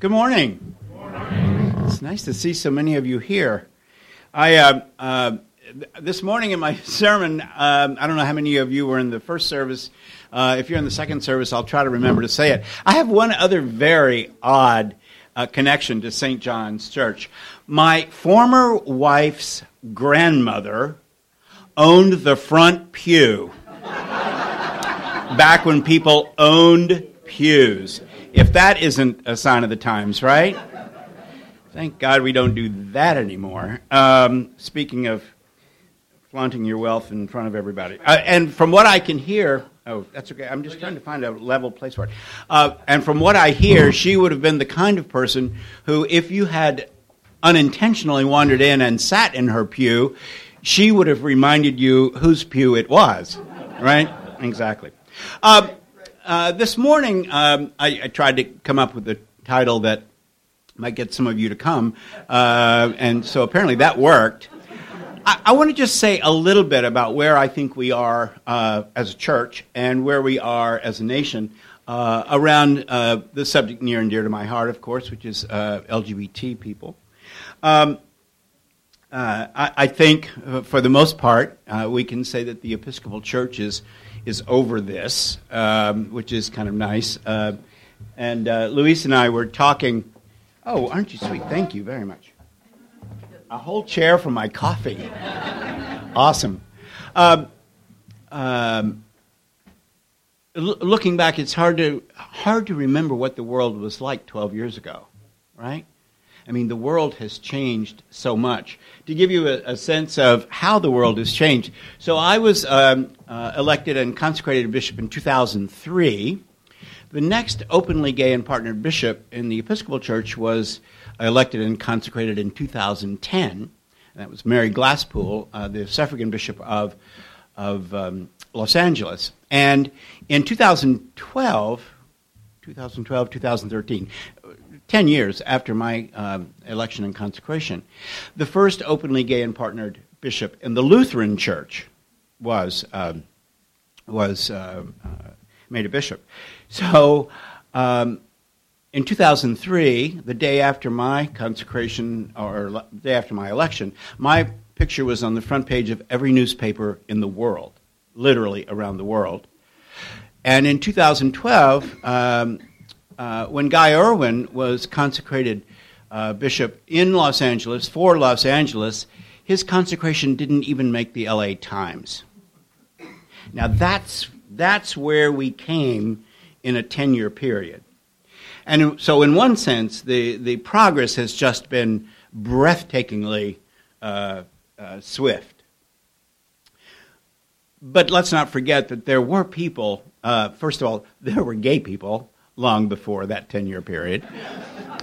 Good morning. It's nice to see so many of you here. I uh, uh, this morning in my sermon, um, I don't know how many of you were in the first service. Uh, if you're in the second service, I'll try to remember to say it. I have one other very odd uh, connection to St. John's Church. My former wife's grandmother owned the front pew back when people owned pews. If that isn't a sign of the times, right? Thank God we don't do that anymore. Um, speaking of flaunting your wealth in front of everybody. Uh, and from what I can hear, oh, that's okay. I'm just trying to find a level place for it. Uh, and from what I hear, she would have been the kind of person who, if you had unintentionally wandered in and sat in her pew, she would have reminded you whose pew it was. Right? Exactly. Uh, uh, this morning, um, I, I, tried to come up with a title that might get some of you to come, uh, and so apparently that worked. I, I want to just say a little bit about where I think we are uh, as a church and where we are as a nation uh, around uh, the subject near and dear to my heart, of course, which is LGBT people. Um, I, I, think, for the most part, we can say that the Episcopal Church is is over this, um, which is kind of nice. Uh, and uh, Luis and I were talking. Oh, aren't you sweet? Thank you very much. A whole chair for my coffee. awesome. Um, um, l- looking back, it's hard to hard to remember what the world was like 12 years ago, right? I mean, the world has changed so much. To give you a, a sense of how the world has changed, so I was um, uh, elected and consecrated bishop in 2003. The next openly gay and partnered bishop in the Episcopal Church was elected and consecrated in 2010. that was Mary Glasspool, uh, the suffragan bishop of, of um, Los Angeles. And in 2012, 2012, 2013, 10 years after my um, election and consecration, the first openly gay and partnered bishop in the Lutheran Church was, um, was uh, uh, made a bishop. So um, in 2003, the day after my consecration, or the day after my election, my picture was on the front page of every newspaper in the world, literally around the world. And in 2012, um, uh, when Guy Erwin was consecrated uh, bishop in Los Angeles for Los Angeles, his consecration didn't even make the LA Times. Now that's that's where we came in a 10 year period. And so, in one sense, the, the progress has just been breathtakingly uh, uh, swift. But let's not forget that there were people, uh, first of all, there were gay people long before that 10 year period.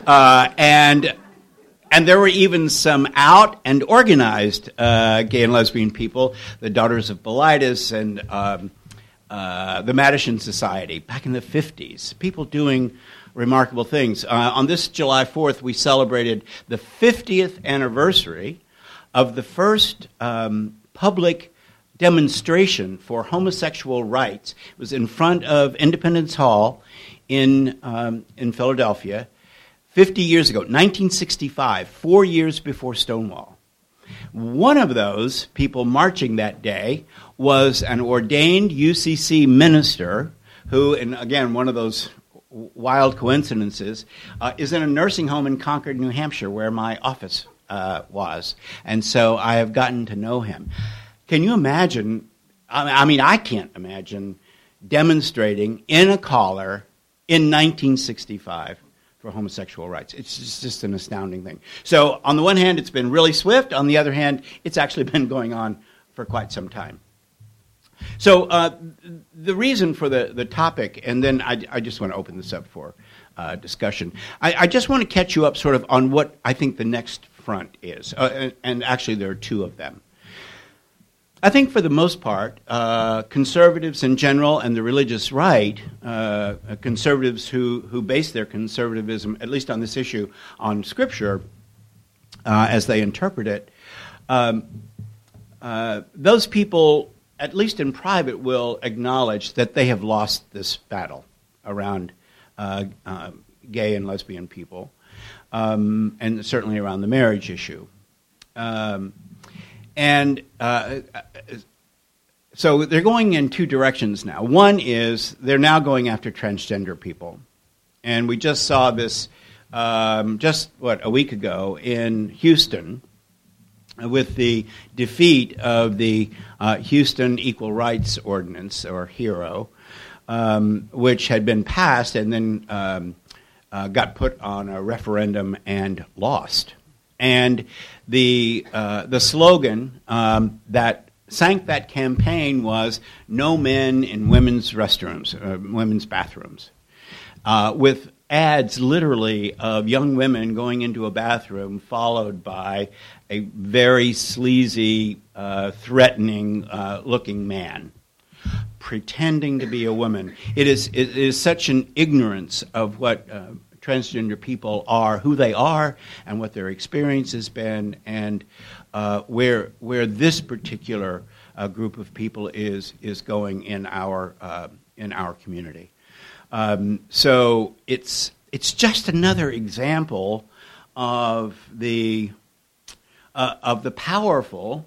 Uh, and, and there were even some out and organized uh, gay and lesbian people, the Daughters of Bilitis and um, uh, the Mattachine Society back in the 50s, people doing remarkable things. Uh, on this July 4th, we celebrated the 50th anniversary of the first um, public demonstration for homosexual rights. It was in front of Independence Hall in, um, in Philadelphia 50 years ago, 1965, four years before Stonewall. One of those people marching that day was an ordained UCC minister who, and again, one of those wild coincidences, uh, is in a nursing home in Concord, New Hampshire, where my office uh, was. And so I have gotten to know him. Can you imagine? I mean, I can't imagine demonstrating in a collar in 1965 for homosexual rights. It's just, an astounding thing. So, on the one hand, it's been really swift. On the other hand, it's actually been going on for quite some time. So, uh, the reason for the, the topic, and then I, I just want to open this up for uh, discussion. I, I, just want to catch you up sort of on what I think the next front is. Uh, and, and actually, there are two of them. I think for the most part, uh, conservatives in general and the religious right, uh, conservatives who, who base their conservatism, at least on this issue, on Scripture uh, as they interpret it, um, uh, those people, at least in private, will acknowledge that they have lost this battle around uh, uh, gay and lesbian people, um, and certainly around the marriage issue. Um, and uh, so they're going in two directions now. One is they're now going after transgender people. And we just saw this um, just, what, a week ago in Houston with the defeat of the uh, Houston Equal Rights Ordinance, or HERO, um, which had been passed and then um, uh, got put on a referendum and lost. And the, uh, the slogan um, that sank that campaign was no men in women's restrooms, uh, women's bathrooms, uh, with ads literally of young women going into a bathroom followed by a very sleazy, uh, threatening uh, looking man pretending to be a woman. It is, it is such an ignorance of what uh, transgender people are, who they are, and what their experience has been, and uh, where, where this particular uh, group of people is, is going in our, uh, in our community. Um, so it's, it's just another example of the, uh, of the powerful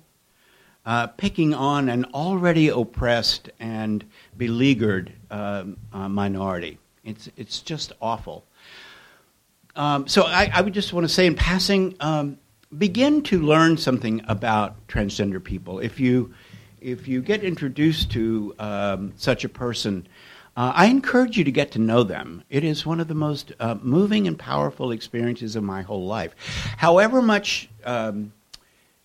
uh, picking on an already oppressed and beleaguered um, uh, minority. It's, it's just awful. Um, so I, I, would just want to say in passing, um, begin to learn something about transgender people. If you, if you get introduced to um, such a person, uh, I encourage you to get to know them. It is one of the most uh, moving and powerful experiences of my whole life. However much um,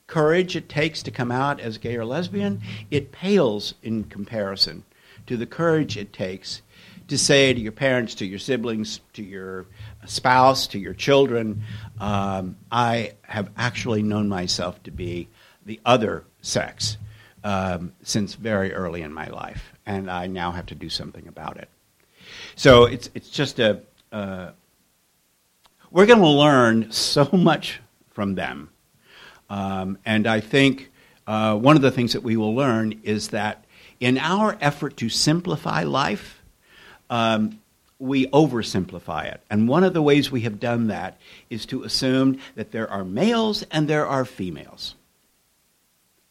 courage it takes to come out as gay or lesbian, it pales in comparison to the courage it takes to say to your parents, to your siblings, to your spouse, to your children, um, I have actually known myself to be the other sex um, since very early in my life, and I now have to do something about it. So it's it's just a uh, we're going to learn so much from them um, and I think uh, one of the things that we will learn is that in our effort to simplify life, um, we oversimplify it. And one of the ways we have done that is to assume that there are males and there are females.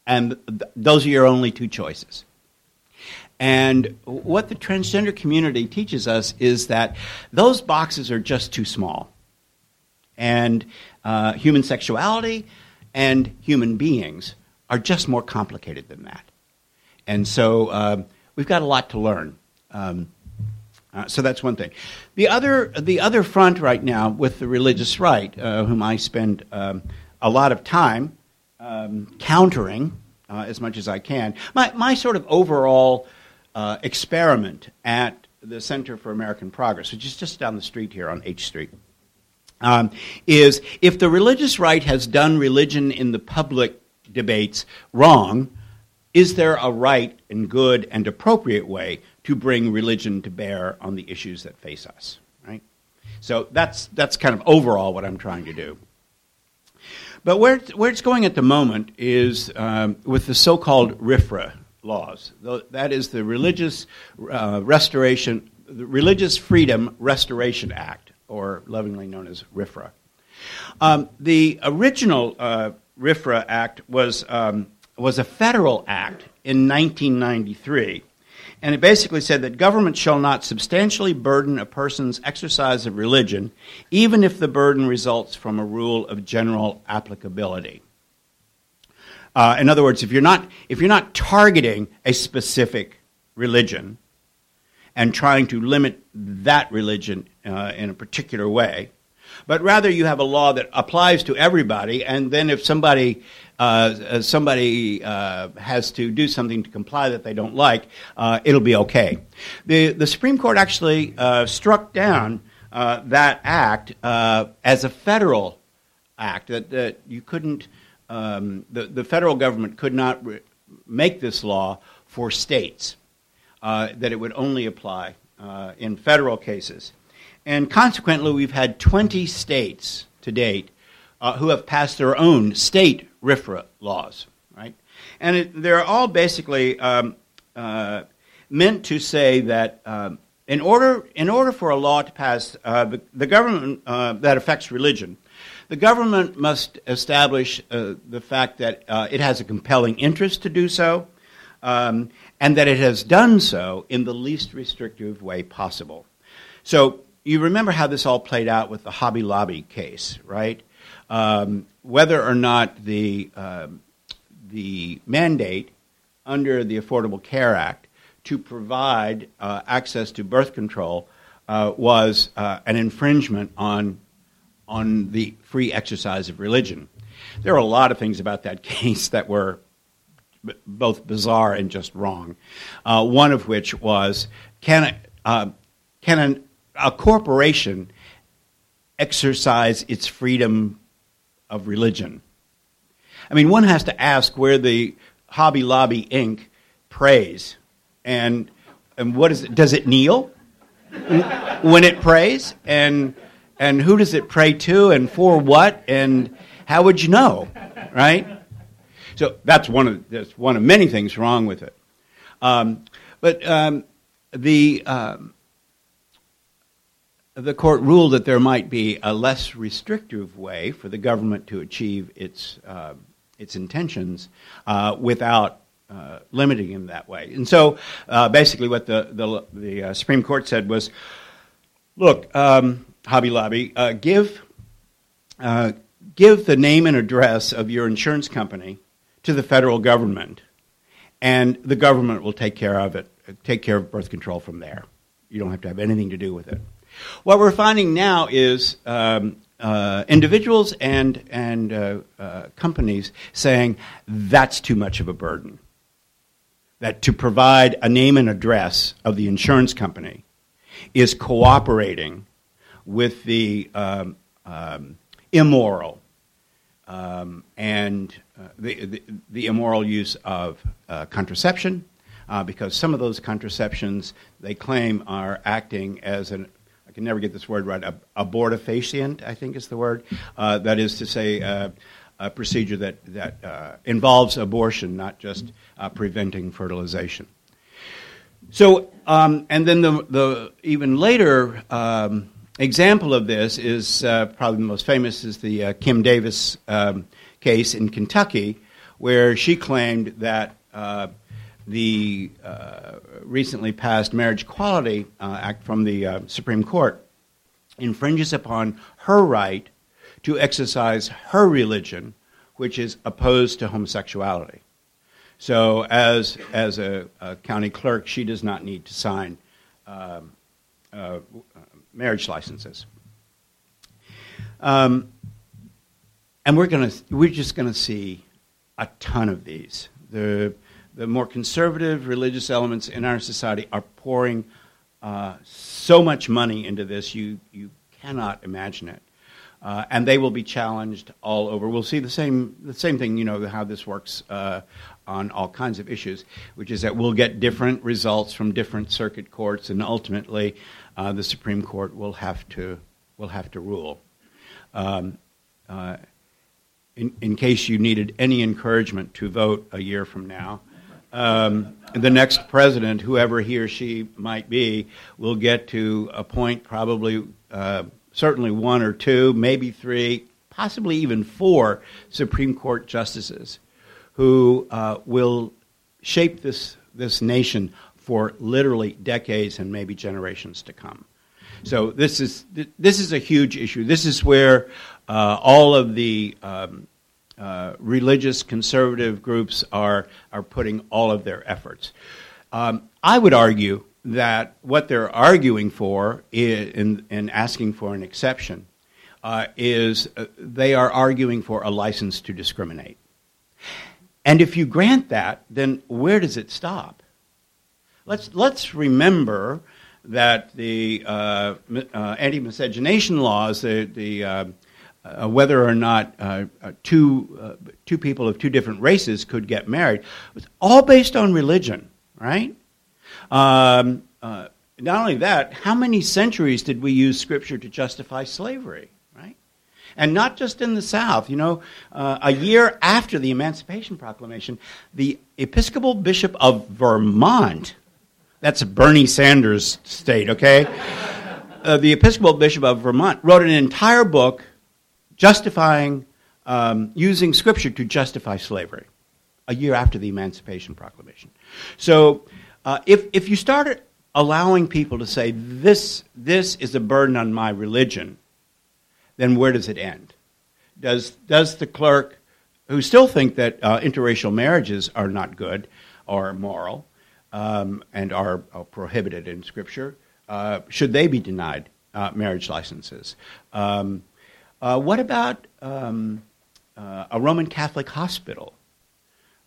And th- those are your only two choices. And what the transgender community teaches us is that those boxes are just too small. And uh, human sexuality, and human beings are just more complicated than that. And so uh, we've got a lot to learn. Um, uh, so that's one thing. The other, the other front right now with the religious right, uh, whom I spend um, a lot of time um, countering uh, as much as I can, my, my sort of overall uh, experiment at the Center for American Progress, which is just down the street here on H Street, um, is if the religious right has done religion in the public debates wrong, is there a right and good and appropriate way to bring religion to bear on the issues that face us? Right. So that's that's kind of overall what I'm trying to do. But where it's, where it's going at the moment is um, with the so-called RFRA laws. That is the Religious uh, Restoration, the Religious Freedom Restoration Act or lovingly known as RFRA. Um, the original uh, RFRA Act was, um, was a federal act in 1993. And it basically said that government shall not substantially burden a person's exercise of religion, even if the burden results from a rule of general applicability. Uh, in other words, if you're, not, if you're not targeting a specific religion and trying to limit that religion uh, in a particular way, but rather you have a law that applies to everybody, and then if somebody uh, somebody uh, has to do something to comply that they don't like, uh, it'll be okay. The the Supreme Court actually uh, struck down uh, that act uh, as a federal act that, that you couldn't um, the the federal government could not re- make this law for states that it would only apply in federal cases. And consequently, we've had 20 states to date uh, who have passed their own state RFRA laws, right? And it, they're all basically um, uh, meant to say that um, in order, in order for a law to pass, uh, the, the, government uh, that affects religion, the government must establish uh, the fact that uh, it has a compelling interest to do so, um, and that it has done so in the least restrictive way possible. So you remember how this all played out with the Hobby Lobby case, right? Um, whether or not the um, the mandate under the Affordable Care Act to provide uh, access to birth control uh, was uh, an infringement on, on the free exercise of religion. There are a lot of things about that case that were b- both bizarre and just wrong. Uh, one of which was can, uh, can an, a corporation exercise its freedom of religion? I mean, one has to ask where the Hobby Lobby Inc. prays and and what is it? Does it kneel when it prays? And and who does it pray to? And for what? And how would you know? Right. So that's one of that's one of many things wrong with it. Um, but um, the um, the court ruled that there might be a less restrictive way for the government to achieve its uh, its intentions uh, without uh, limiting him that way. And so uh, basically, what the, the, the uh, Supreme Court said was look, um, Hobby Lobby, uh, give, give the name and address of your insurance company to the federal government, and the government will take care of it, take care of birth control from there. You don't have to have anything to do with it. What we're finding now is um, uh, individuals and and uh, uh, companies saying that's too much of a burden. That to provide a name and address of the insurance company is cooperating with the um, um, immoral um, and uh, the, the, the, immoral use of uh, contraception, uh, because some of those contraceptions they claim are acting as an can never get this word right, abortifacient, I think is the word. Uh, that is to say, uh, a procedure that, that uh, involves abortion, not just uh, preventing fertilization. So, um, and then the, the even later um, example of this is uh, probably the most famous is the uh, Kim Davis um, case in Kentucky, where she claimed that the uh, recently passed Marriage Equality Act from the Supreme Court infringes upon her right to exercise her religion, which is opposed to homosexuality. So, as, as a, a county clerk, she does not need to sign um, uh, marriage licenses. Um, and we're, gonna, we're just going to see a ton of these. The, the more conservative religious elements in our society are pouring uh, so much money into this, you, you cannot imagine it. Uh, and they will be challenged all over. We'll see the same the same thing. You know how this works uh, on all kinds of issues, which is that we'll get different results from different circuit courts, and ultimately, uh, the Supreme Court will have to will have to rule. Um, uh, in, in case you needed any encouragement to vote a year from now, um, the next president, whoever he or she might be, will get to appoint probably uh, certainly one or two, maybe three, possibly even four Supreme Court justices who uh, will shape this, this nation for literally decades and maybe generations to come. So this is this is a huge issue. This is where uh, all of the um, uh, religious conservative groups are are putting all of their efforts. Um, I would argue that what they're arguing for in, in asking for an exception uh, is uh, they are arguing for a license to discriminate. And if you grant that, then where does it stop? Let's, let's remember that the uh, uh anti miscegenation laws, the, the uh, uh, whether or not two, two people of two different races could get married, was all based on religion, right? Um, uh, not only that, how many centuries did we use Scripture to justify slavery? Right, and not just in the South. You know, uh, a year after the Emancipation Proclamation, the Episcopal Bishop of Vermont, That's a Bernie Sanders state, okay? Uh, the Episcopal Bishop of Vermont wrote an entire book justifying, um, using Scripture to justify slavery a year after the Emancipation Proclamation. So uh, if, if you start allowing people to say, this, this is a burden on my religion, then where does it end? Does, does the clerk, who still think that uh, interracial marriages are not good or moral um, and are, are, prohibited in Scripture, uh, should they be denied uh, marriage licenses? Um, uh, what about um, uh, a Roman Catholic hospital?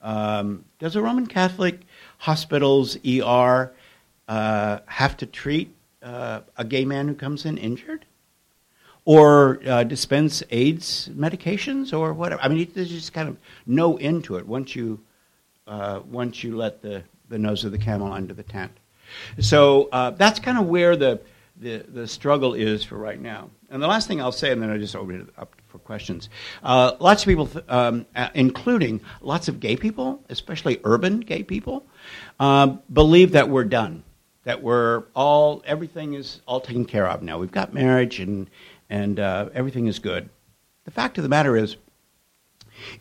Um, does a Roman Catholic hospital's ER uh, have to treat uh, a gay man who comes in injured? Or uh, dispense AIDS medications or whatever? I mean, there's just kind of no end to it once you, uh, once you let the, the nose of the camel under the tent. So that's kind of where the, the, the struggle is for right now. And the last thing I'll say, and then I just open it up for questions. Uh, lots of people, um, uh, including lots of gay people, especially urban gay people, uh, believe that we're done, that we're all everything is all taken care of now. We've got marriage and and uh, everything is good. The fact of the matter is,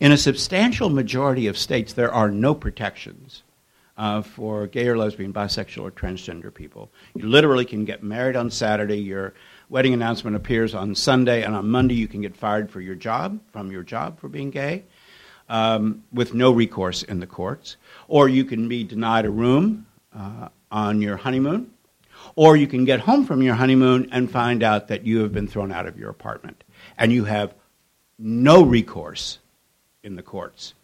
in a substantial majority of states, there are no protections. Uh, for gay or lesbian, bisexual, or transgender people. You literally can get married on Saturday. You're wedding announcement appears on Sunday, and on Monday you can get fired for your job, from your job for being gay, um, with no recourse in the courts. Or you can be denied a room uh, on your honeymoon. Or you can get home from your honeymoon and find out that you have been thrown out of your apartment. And you have no recourse in the courts.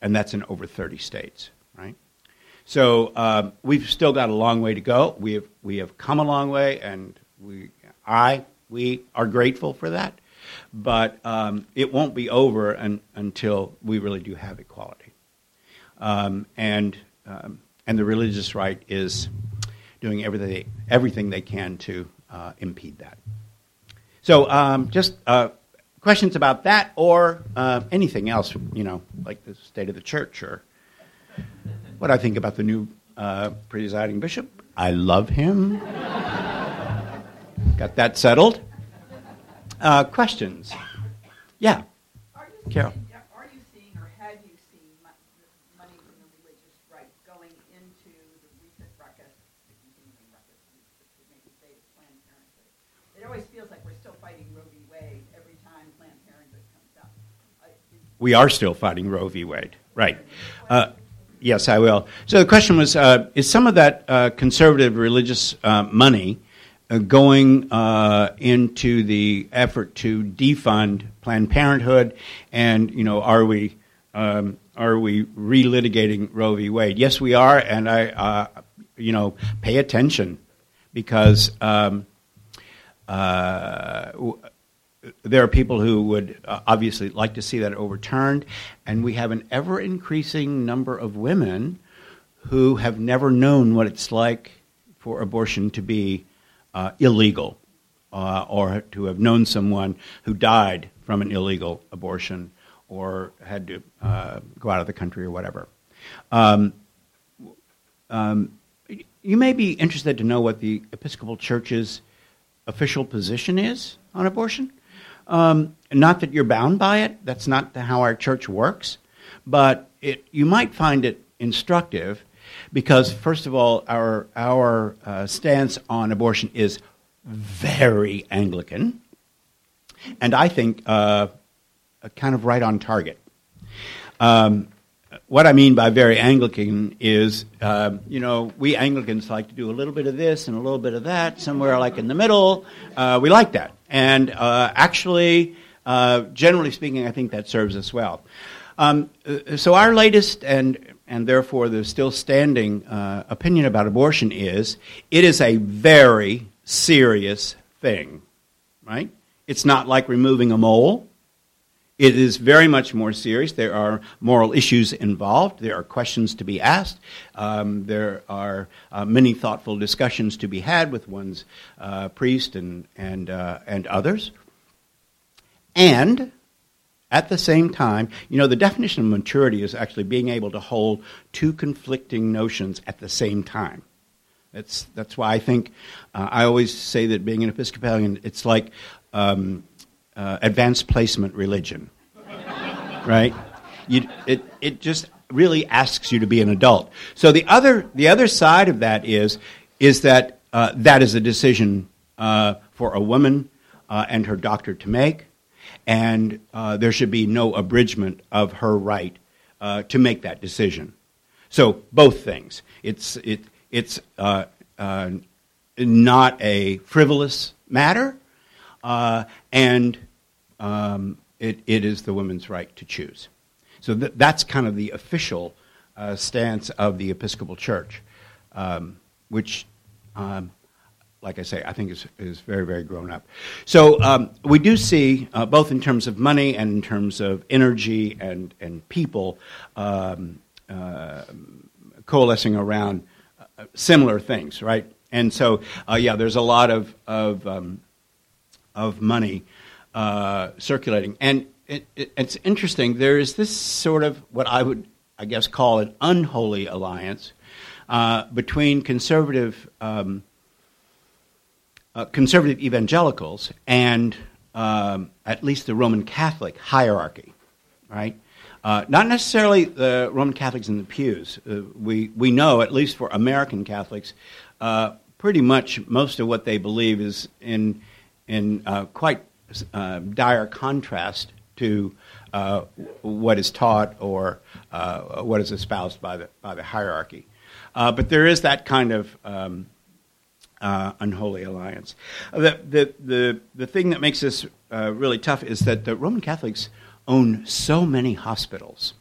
And that's in over 30 states? So um, we've still got a long way to go. We have, we have come a long way, and we I, we are grateful for that, but um, it won't be over un, until we really do have equality. Um, and, um, and the religious right is doing everything, everything they can to uh, impede that. So, um, just uh, questions about that or uh, anything else, you know, like the state of the church or what I think about the new uh, presiding bishop. I love him. Got that settled? Uh, questions? Yeah. Carol. Are you seeing or have you seen money from the religious right going into the recent ruckus, the continuing ruckus, the maybe state Planned Parenthood? It always feels like we're still fighting Roe v. Wade every time Planned Parenthood comes up. we are still fighting Roe v. Wade, right? Uh, yes, I will. So the question was: uh, Is some of that uh, conservative religious uh, money uh, going uh, into the effort to defund Planned Parenthood, and you know, are we um, are we relitigating Roe v. Wade? Yes, we are, and I, uh, you know, pay attention because um, there are people who would uh, obviously like to see that overturned, and we have an ever increasing number of women who have never known what it's like for abortion to be uh, illegal uh, or to have known someone who died from an illegal abortion or had to uh, go out of the country or whatever. Um, um, you may be interested to know what the Episcopal Church's official position is on abortion. Um, not that you're bound by it, that's not how our church works, but it, you might find it instructive because first of all, our our uh, stance on abortion is very Anglican, and I think uh, kind of right on target. Um, what I mean by very Anglican is, uh, you know, we Anglicans like to do a little bit of this and a little bit of that, somewhere like in the middle. Uh, we like that, and uh, actually, uh, generally speaking, I think that serves us well. Um, so our latest and and therefore the still standing uh, opinion about abortion is it is a very serious thing, right? It's not like removing a mole. It is very much more serious. There are moral issues involved. There are questions to be asked. Um, there are uh, many thoughtful discussions to be had with one's uh, priest and, and, uh, and others. And at the same time, you know, the definition of maturity is actually being able to hold two conflicting notions at the same time. That's, that's why I think uh, I always say that being an Episcopalian, it's like um, uh, advanced placement religion, right? You, it, it just really asks you to be an adult. So the other, the other side of that is, is that uh, that is a decision uh, for a woman uh, and her doctor to make, and uh, there should be no abridgment of her right uh, to make that decision. So both things. It's it it's not a frivolous matter, uh, and um, it, it is the woman's right to choose. So th- that's kind of the official uh, stance of the Episcopal Church, um, which um, like I say, I think is, is very, very grown up. So um, we do see, uh, both in terms of money and in terms of energy and, and people, um, uh, coalescing around uh, similar things, right? And so, uh, yeah, there's a lot of, of, um, of money uh, circulating. And it, it, it's interesting, there is this sort of what I would, I guess, call an unholy alliance uh, between conservative. Um, uh, conservative evangelicals and um, at least the Roman Catholic hierarchy, right? Uh, not necessarily the Roman Catholics in the pews. Uh, we, we know, at least for American Catholics, uh, pretty much most of what they believe is in, in uh, quite uh, dire contrast to what is taught or what is espoused by the, by the hierarchy. but there is that kind of um, uh, unholy alliance. The, the, the, the thing that makes this uh, really tough is that the Roman Catholics own so many hospitals.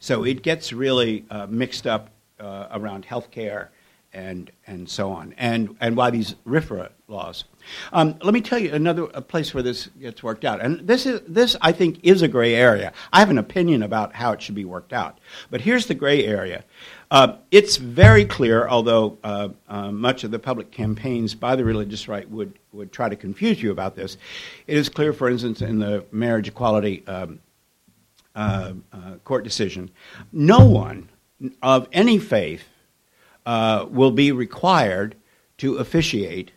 So it gets really uh, mixed up uh, around healthcare and, and so on, and, and why these RFRA laws. Um, let me tell you another place where this gets worked out. And this, is, this, I think, is a gray area. I have an opinion about how it should be worked out. But here's the gray area. Uh, it's very clear, although uh, uh, much of the public campaigns by the religious right would, would try to confuse you about this. It is clear, for instance, in the marriage equality um, uh, uh, court decision, no one of any faith uh, will be required to officiate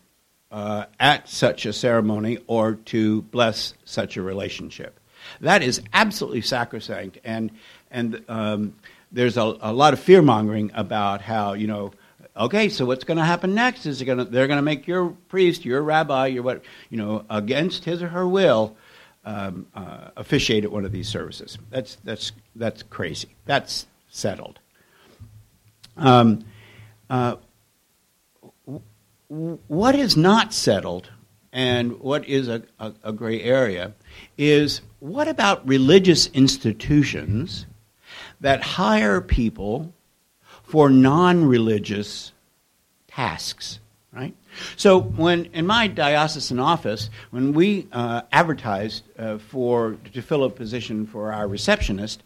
at such a ceremony or to bless such a relationship. That is absolutely sacrosanct, and and um, there's a, a lot of fear mongering about how you know okay, so what's going to happen next? Is gonna, they're going to make your priest, your rabbi, your what, you know, against his or her will, um, uh, officiate at one of these services. That's that's that's crazy. That's settled. Um, uh, what is not settled, and what is a, a, a gray area, is what about religious institutions? that hire people for non religious tasks, right? So, when in my diocesan office, when we uh, advertised uh, for to fill a position for our receptionist,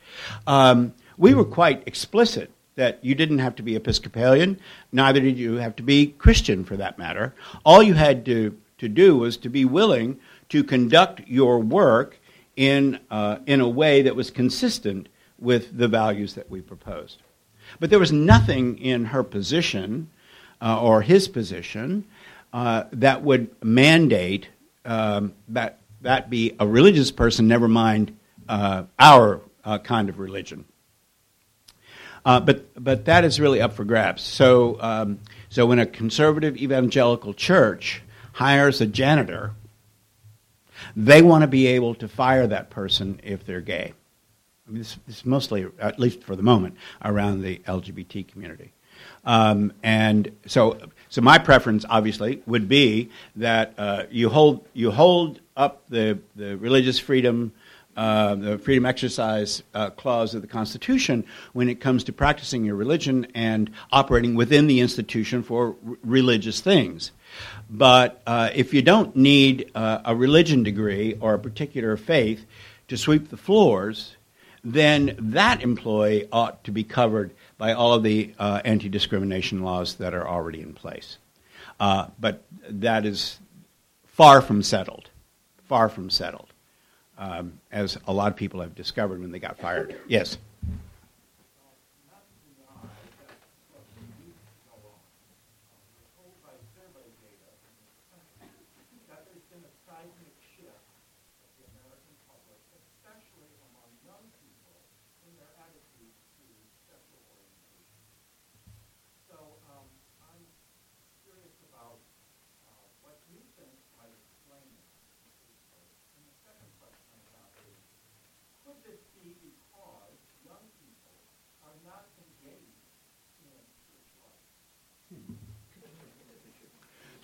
um, we were quite explicit that you didn't have to be Episcopalian, neither did you have to be Christian for that matter. All you had to, to do was to be willing to conduct your work in, uh, in a way that was consistent with the values that we proposed. But there was nothing in her position uh, or his position uh, that would mandate um, that that be a religious person, never mind uh, our uh, kind of religion. Uh, but but that is really up for grabs. So um, so when a conservative evangelical church hires a janitor, they want to be able to fire that person if they're gay. I mean, this, is mostly, at least for the moment, around the LGBT community. Um, and so, so my preference, obviously, would be that uh, you hold you hold up the the religious freedom, uh, the freedom exercise uh, clause of the Constitution when it comes to practicing your religion and operating within the institution for r- religious things. But uh, if you don't need uh, a religion degree or a particular faith to sweep the floors, then that employee ought to be covered by all of the uh, anti discrimination laws that are already in place. But that is far from settled. Far from settled, um, as a lot of people have discovered when they got fired. Yes?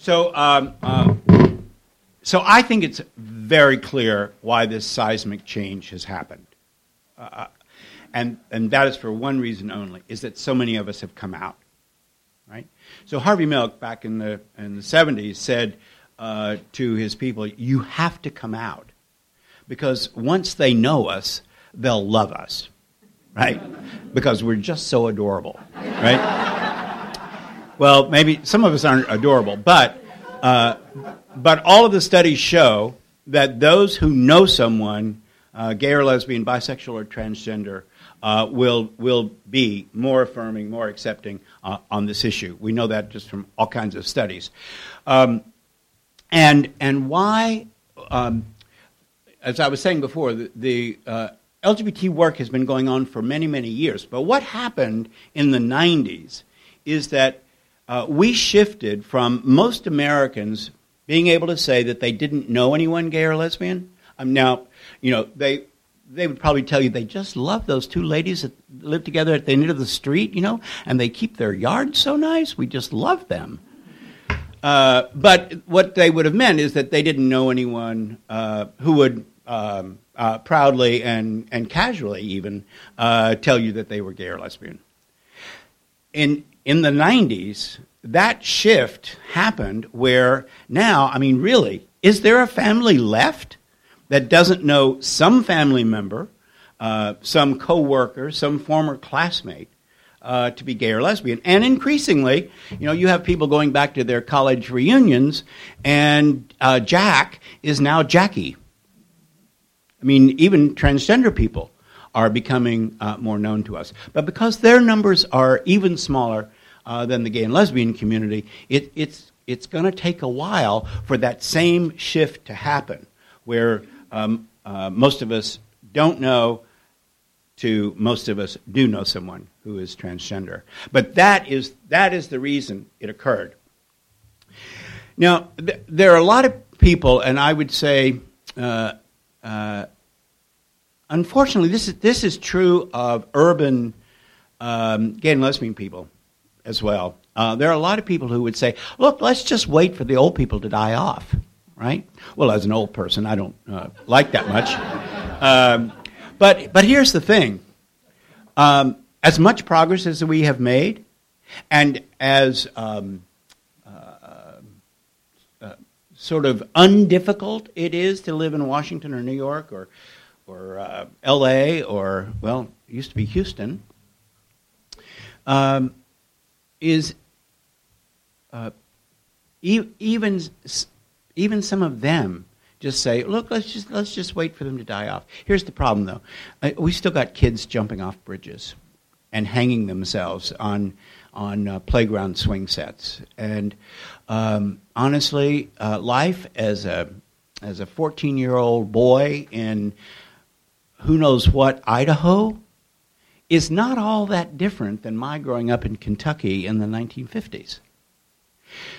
So, um, uh, so I think it's very clear why this seismic change has happened. Uh, and, and that is for one reason only, is that so many of us have come out. Right? So Harvey Milk, back in the, in the 70s, said uh, to his people, you have to come out. Because once they know us, they'll love us. Right? Because we're just so adorable. Right? Well, maybe some of us aren't adorable, but, uh, but all of the studies show that those who know someone, uh, gay or lesbian, bisexual or transgender, uh, will, will be more affirming, more accepting uh, on this issue. We know that just from all kinds of studies. Um, and, and why, um, as I was saying before, the, the uh, LGBT work has been going on for many, many years. But what happened in the 90s is that uh, we shifted from most Americans being able to say that they didn't know anyone gay or lesbian. Um, now, you know, they, they would probably tell you they just love those two ladies that live together at the end of the street, you know, and they keep their yard so nice. We just love them. Uh, but what they would have meant is that they didn't know anyone uh, who would um, uh, proudly and, and casually even uh, tell you that they were gay or lesbian. In, in the 90s, that shift happened where now, I mean, really, is there a family left that doesn't know some family member, uh, some coworker, some former classmate uh, to be gay or lesbian. And increasingly, you know, you have people going back to their college reunions, and uh, Jack is now Jackie. I mean, even transgender people are becoming uh, more known to us. But because their numbers are even smaller uh, than the gay and lesbian community, it, it's, it's going to take a while for that same shift to happen, where um, uh, most of us don't know to most of us do know someone who is transgender. But that is, that is the reason it occurred. Now, th- there are a lot of people, and I would say, uh, uh, unfortunately, this is, this is true of urban um, gay and lesbian people as well. Uh, there are a lot of people who would say, look, let's just wait for the old people to die off right? Well, as an old person, I don't uh, like that much. Um, but, but here's the thing um, as much progress as we have made, and as um, uh, uh, sort of undifficult it is to live in Washington or New York or, or uh, LA or, well, it used to be Houston, um, is uh, e- even even some of them just say, "Look, let's just let's just wait for them to die off." Here's the problem, though: uh, we still got kids jumping off bridges and hanging themselves on on uh, playground swing sets. And um, honestly, uh, life as a as a 14 year old boy in who knows what Idaho is not all that different than my growing up in Kentucky in the 1950s.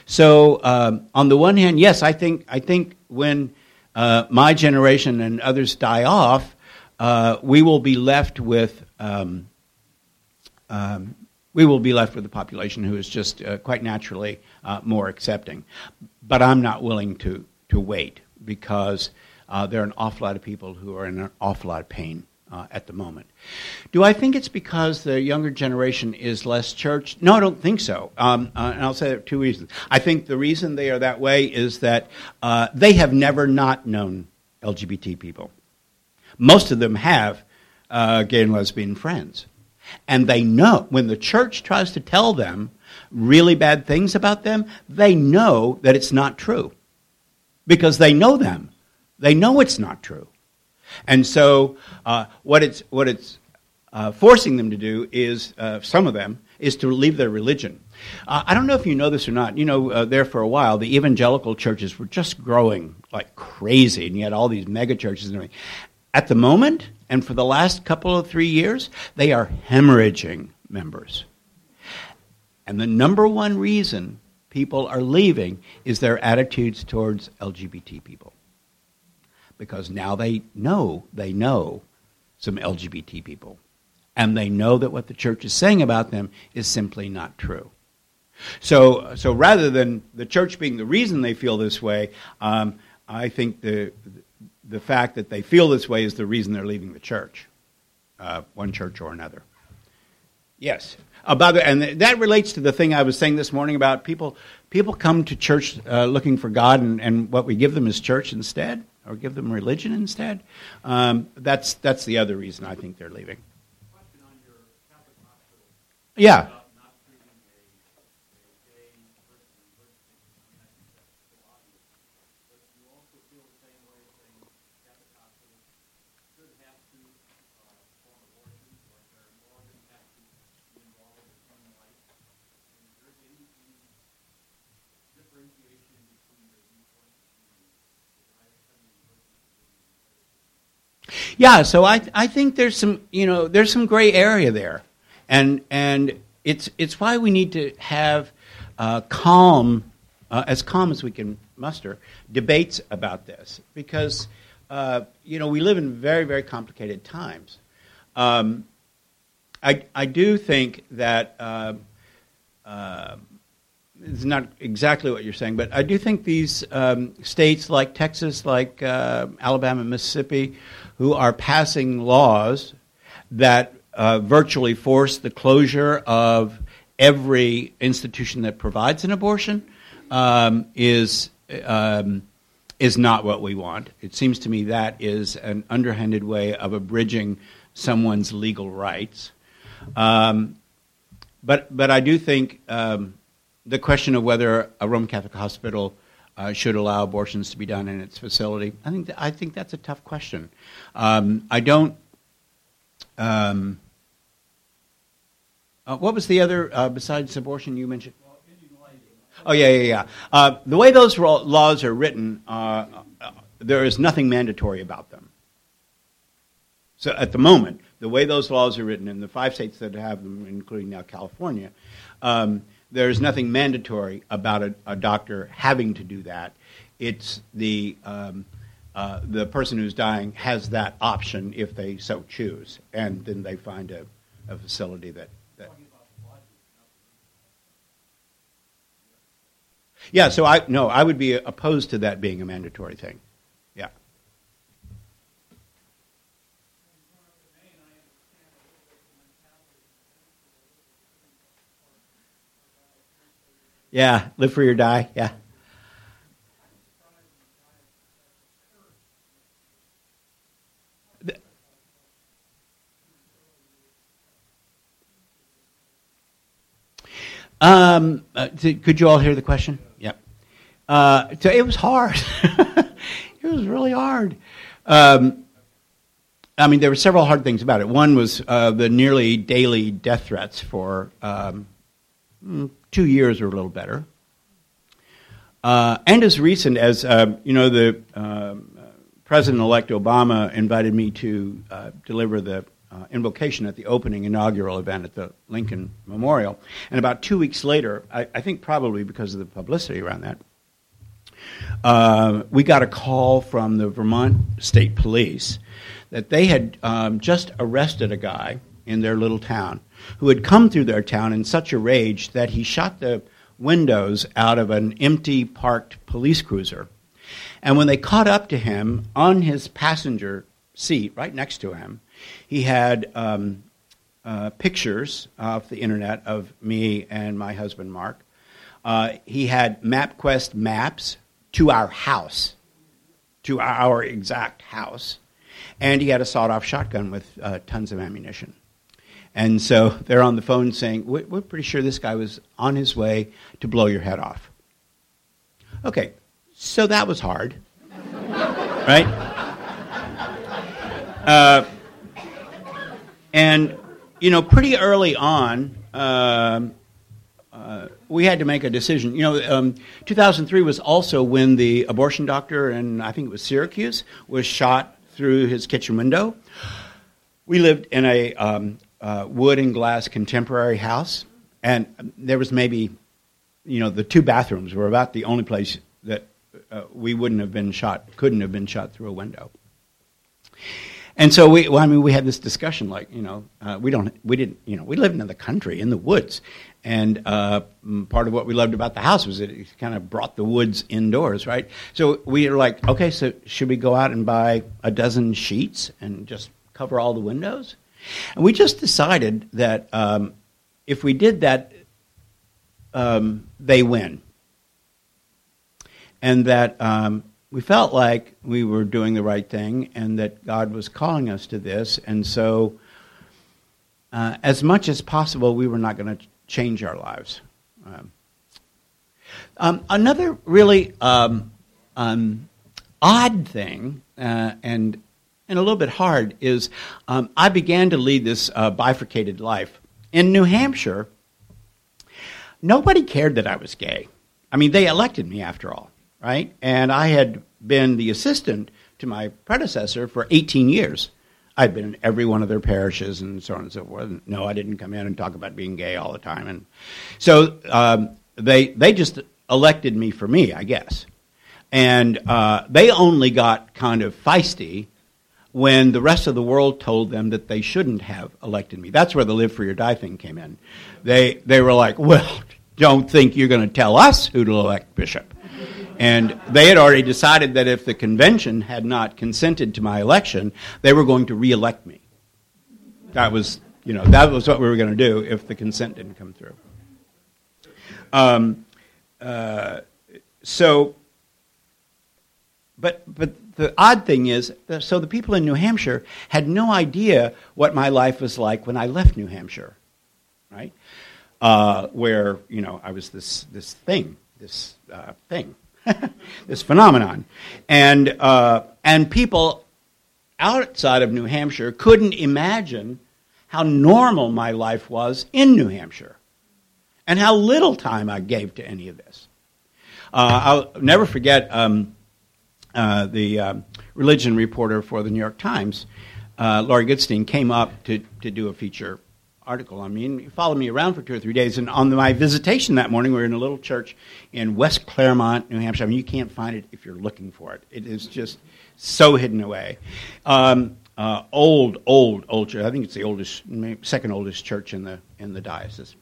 So um, on the one hand, yes, I think I think when uh, my generation and others die off, uh, we will be left with um, um, we will be left with a population who is just uh, quite naturally uh, more accepting. But I'm not willing to to wait because uh, there are an awful lot of people who are in an awful lot of pain uh, at the moment. Do I think it's because the younger generation is less church? No, I don't think so. Um, uh, and I'll say there are two reasons. I think the reason they are that way is that uh, they have never not known LGBT people. Most of them have uh, gay and lesbian friends. And they know when the church tries to tell them really bad things about them, they know that it's not true. Because they know them. They know it's not true. And so, uh, what it's, what it's uh, forcing them to do is, uh, some of them, is to leave their religion. Uh, I don't know if you know this or not. You know, uh, there for a while, the evangelical churches were just growing like crazy, and you had all these mega churches and everything. At the moment, and for the last couple of three years, they are hemorrhaging members. And the number one reason people are leaving is their attitudes towards LGBT people because now they know, they know some LGBT people. And they know that what the church is saying about them is simply not true. So, so rather than the church being the reason they feel this way, um, I think the, the fact that they feel this way is the reason they're leaving the church, uh, one church or another. Yes. About and that relates to the thing I was saying this morning about people. People come to church uh, looking for God, and, and what we give them is church instead, or give them religion instead. Um, that's that's the other reason I think they're leaving. Yeah. Yeah, so I I think there's some you know there's some gray area there, and and it's it's why we need to have uh, calm, uh, as calm as we can muster, debates about this because uh, you know we live in very very complicated times. Um, I I do think that. Uh, uh, it's not exactly what you're saying, but I do think these um, states like Texas, like uh, Alabama, Mississippi, who are passing laws that uh, virtually force the closure of every institution that provides an abortion um, is um, is not what we want. It seems to me that is an underhanded way of abridging someone's legal rights. Um, but but I do think um, the question of whether a Roman Catholic hospital uh, should allow abortions to be done in its facility? I think th- I think that's a tough question. Um, I don't. Um, uh, what was the other uh, besides abortion you mentioned? Oh yeah, yeah, yeah. Uh, the way those laws are written, uh, uh, there is nothing mandatory about them. So at the moment, the way those laws are written in the five states that have them, including now California, um, there's nothing mandatory about a, a, doctor having to do that. It's the um, uh, the person who's dying has that option if they so choose, and then they find a, a facility that, that. Yeah, so I no, I would be opposed to that being a mandatory thing. Yeah, live free or die. Yeah. Um, uh, could you all hear the question? Yep. Uh, it was hard. it was really hard. Um, I mean, there were several hard things about it. One was uh, the nearly daily death threats for um, mm, two years or a little better. Uh, and as recent as, uh, you know, the um, President-elect Obama invited me to uh, deliver the uh, invocation at the opening inaugural event at the Lincoln Memorial. And about two weeks later, I, I think probably because of the publicity around that, uh, we got a call from the Vermont State Police that they had um, just arrested a guy in their little town who had come through their town in such a rage that he shot the windows out of an empty parked police cruiser. And when they caught up to him on his passenger seat, right next to him, he had um, uh, pictures off the internet of me and my husband Mark. Uh, he had MapQuest maps to our house, to our exact house, and he had a sawed-off shotgun with uh, tons of ammunition. And so they're on the phone saying, We're pretty sure this guy was on his way to blow your head off. Okay, so that was hard. right? Uh, and, you know, pretty early on, um, uh, we had to make a decision. You know, um, 2003 was also when the abortion doctor and I think it was Syracuse, was shot through his kitchen window. We lived in a um, uh, wood and glass contemporary house, and there was maybe, you know, the two bathrooms were about the only place that uh, we wouldn't have been shot, couldn't have been shot through a window. And so we, well, I mean, we had this discussion, like, you know, uh, we don't, we didn't, you know, we lived in the country, in the woods, and uh, part of what we loved about the house was that it kind of brought the woods indoors, right? So we were like, okay, so should we go out and buy a dozen sheets and just cover all the windows? And we just decided that um, if we did that, um, they win. And that um, we felt like we were doing the right thing and that God was calling us to this. And so, uh, as much as possible, we were not going to change our lives. Um, um, another really um, odd thing, uh, and and a little bit hard, is um, I began to lead this uh, bifurcated life in New Hampshire. Nobody cared that I was gay. I mean, they elected me after all, right? And I had been the assistant to my predecessor for 18 years. I'd been in every one of their parishes and so on and so forth. No, I didn't come in and talk about being gay all the time. And so um, they they just elected me for me, I guess. And uh, they only got kind of feisty when the rest of the world told them that they shouldn't have elected me. That's where the live free or die thing came in. They they were like, well, don't think you're going to tell us who to elect bishop. And they had already decided that if the convention had not consented to my election, they were going to reelect me. That was, you know, that was what we were going to do if the consent didn't come through. Um, uh, so, but but the odd thing is, so the people in New Hampshire had no idea what my life was like when I left New Hampshire, right? Uh, where you know I was this this thing, this uh, thing, this phenomenon. And, uh, and people outside of New Hampshire couldn't imagine how normal my life was in New Hampshire and how little time I gave to any of this. Uh, I'll never forget um, uh, the um, religion reporter for the New York Times, uh, Laurie Goodstein, came up to, to do a feature article on me, and he followed me around for two or three days. And on my visitation that morning, we were in a little church in West Claremont, New Hampshire. I mean, you can't find it if you're looking for it. It is just so hidden away. Um, uh, old, old, old church. I think it's the oldest, second oldest church in the in the diocese.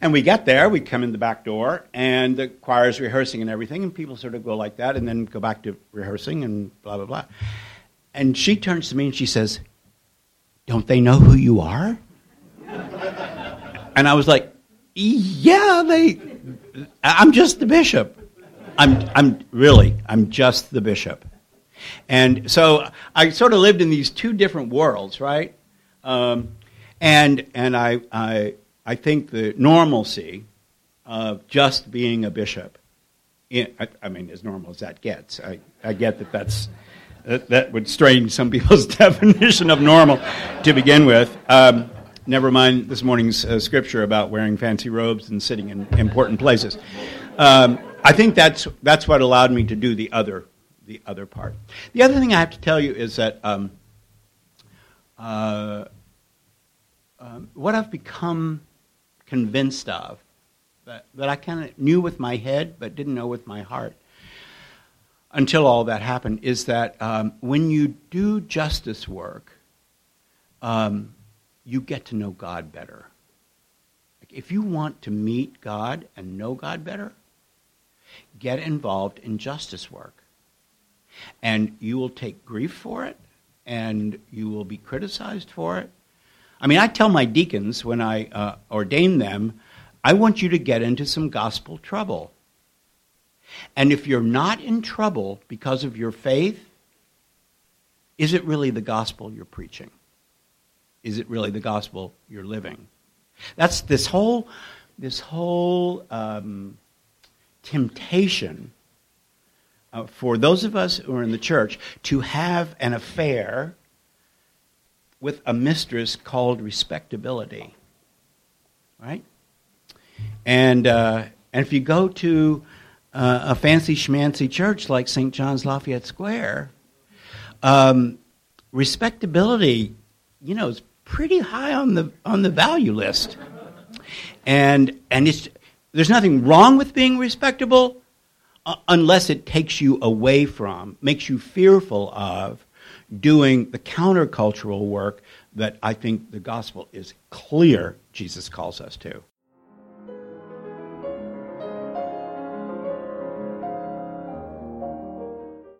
And we get there, we come in the back door, and the choir is rehearsing and everything, and people sort of go like that, and then go back to rehearsing and blah blah blah. And she turns to me and she says, don't they know who you are? And I was like, Yeah, they. I'm just the bishop. I'm, I'm really, I'm just the bishop. And so I sort of lived in these two different worlds, right? Um, and and I, I, I think the normalcy of just being a bishop, I, I mean, as normal as that gets, I, I get that that's that, that would strain some people's definition of normal to begin with. Um, never mind this morning's uh, scripture about wearing fancy robes and sitting in important places. Um, I think that's that's what allowed me to do the other the other part. The other thing I have to tell you is that um, uh, um, what I've become convinced of that, that I kind of knew with my head but didn't know with my heart until all that happened is that um, when you do justice work, um, you get to know God better. Like if you want to meet God and know God better, get involved in justice work. And you will take grief for it, and you will be criticized for it. I mean, I tell my deacons when I uh, ordain them, I want you to get into some gospel trouble. And if you're not in trouble because of your faith, is it really the gospel you're preaching? Is it really the gospel you're living? That's this whole, this whole um, temptation uh, for those of us who are in the church to have an affair with a mistress called respectability. Right? And, uh, and if you go to uh, a fancy schmancy church like St. John's Lafayette Square, um, respectability, you know, is pretty high on the on the value list. And and it's there's nothing wrong with being respectable uh, unless it takes you away from, makes you fearful of doing the countercultural work that I think the gospel is clear Jesus calls us to.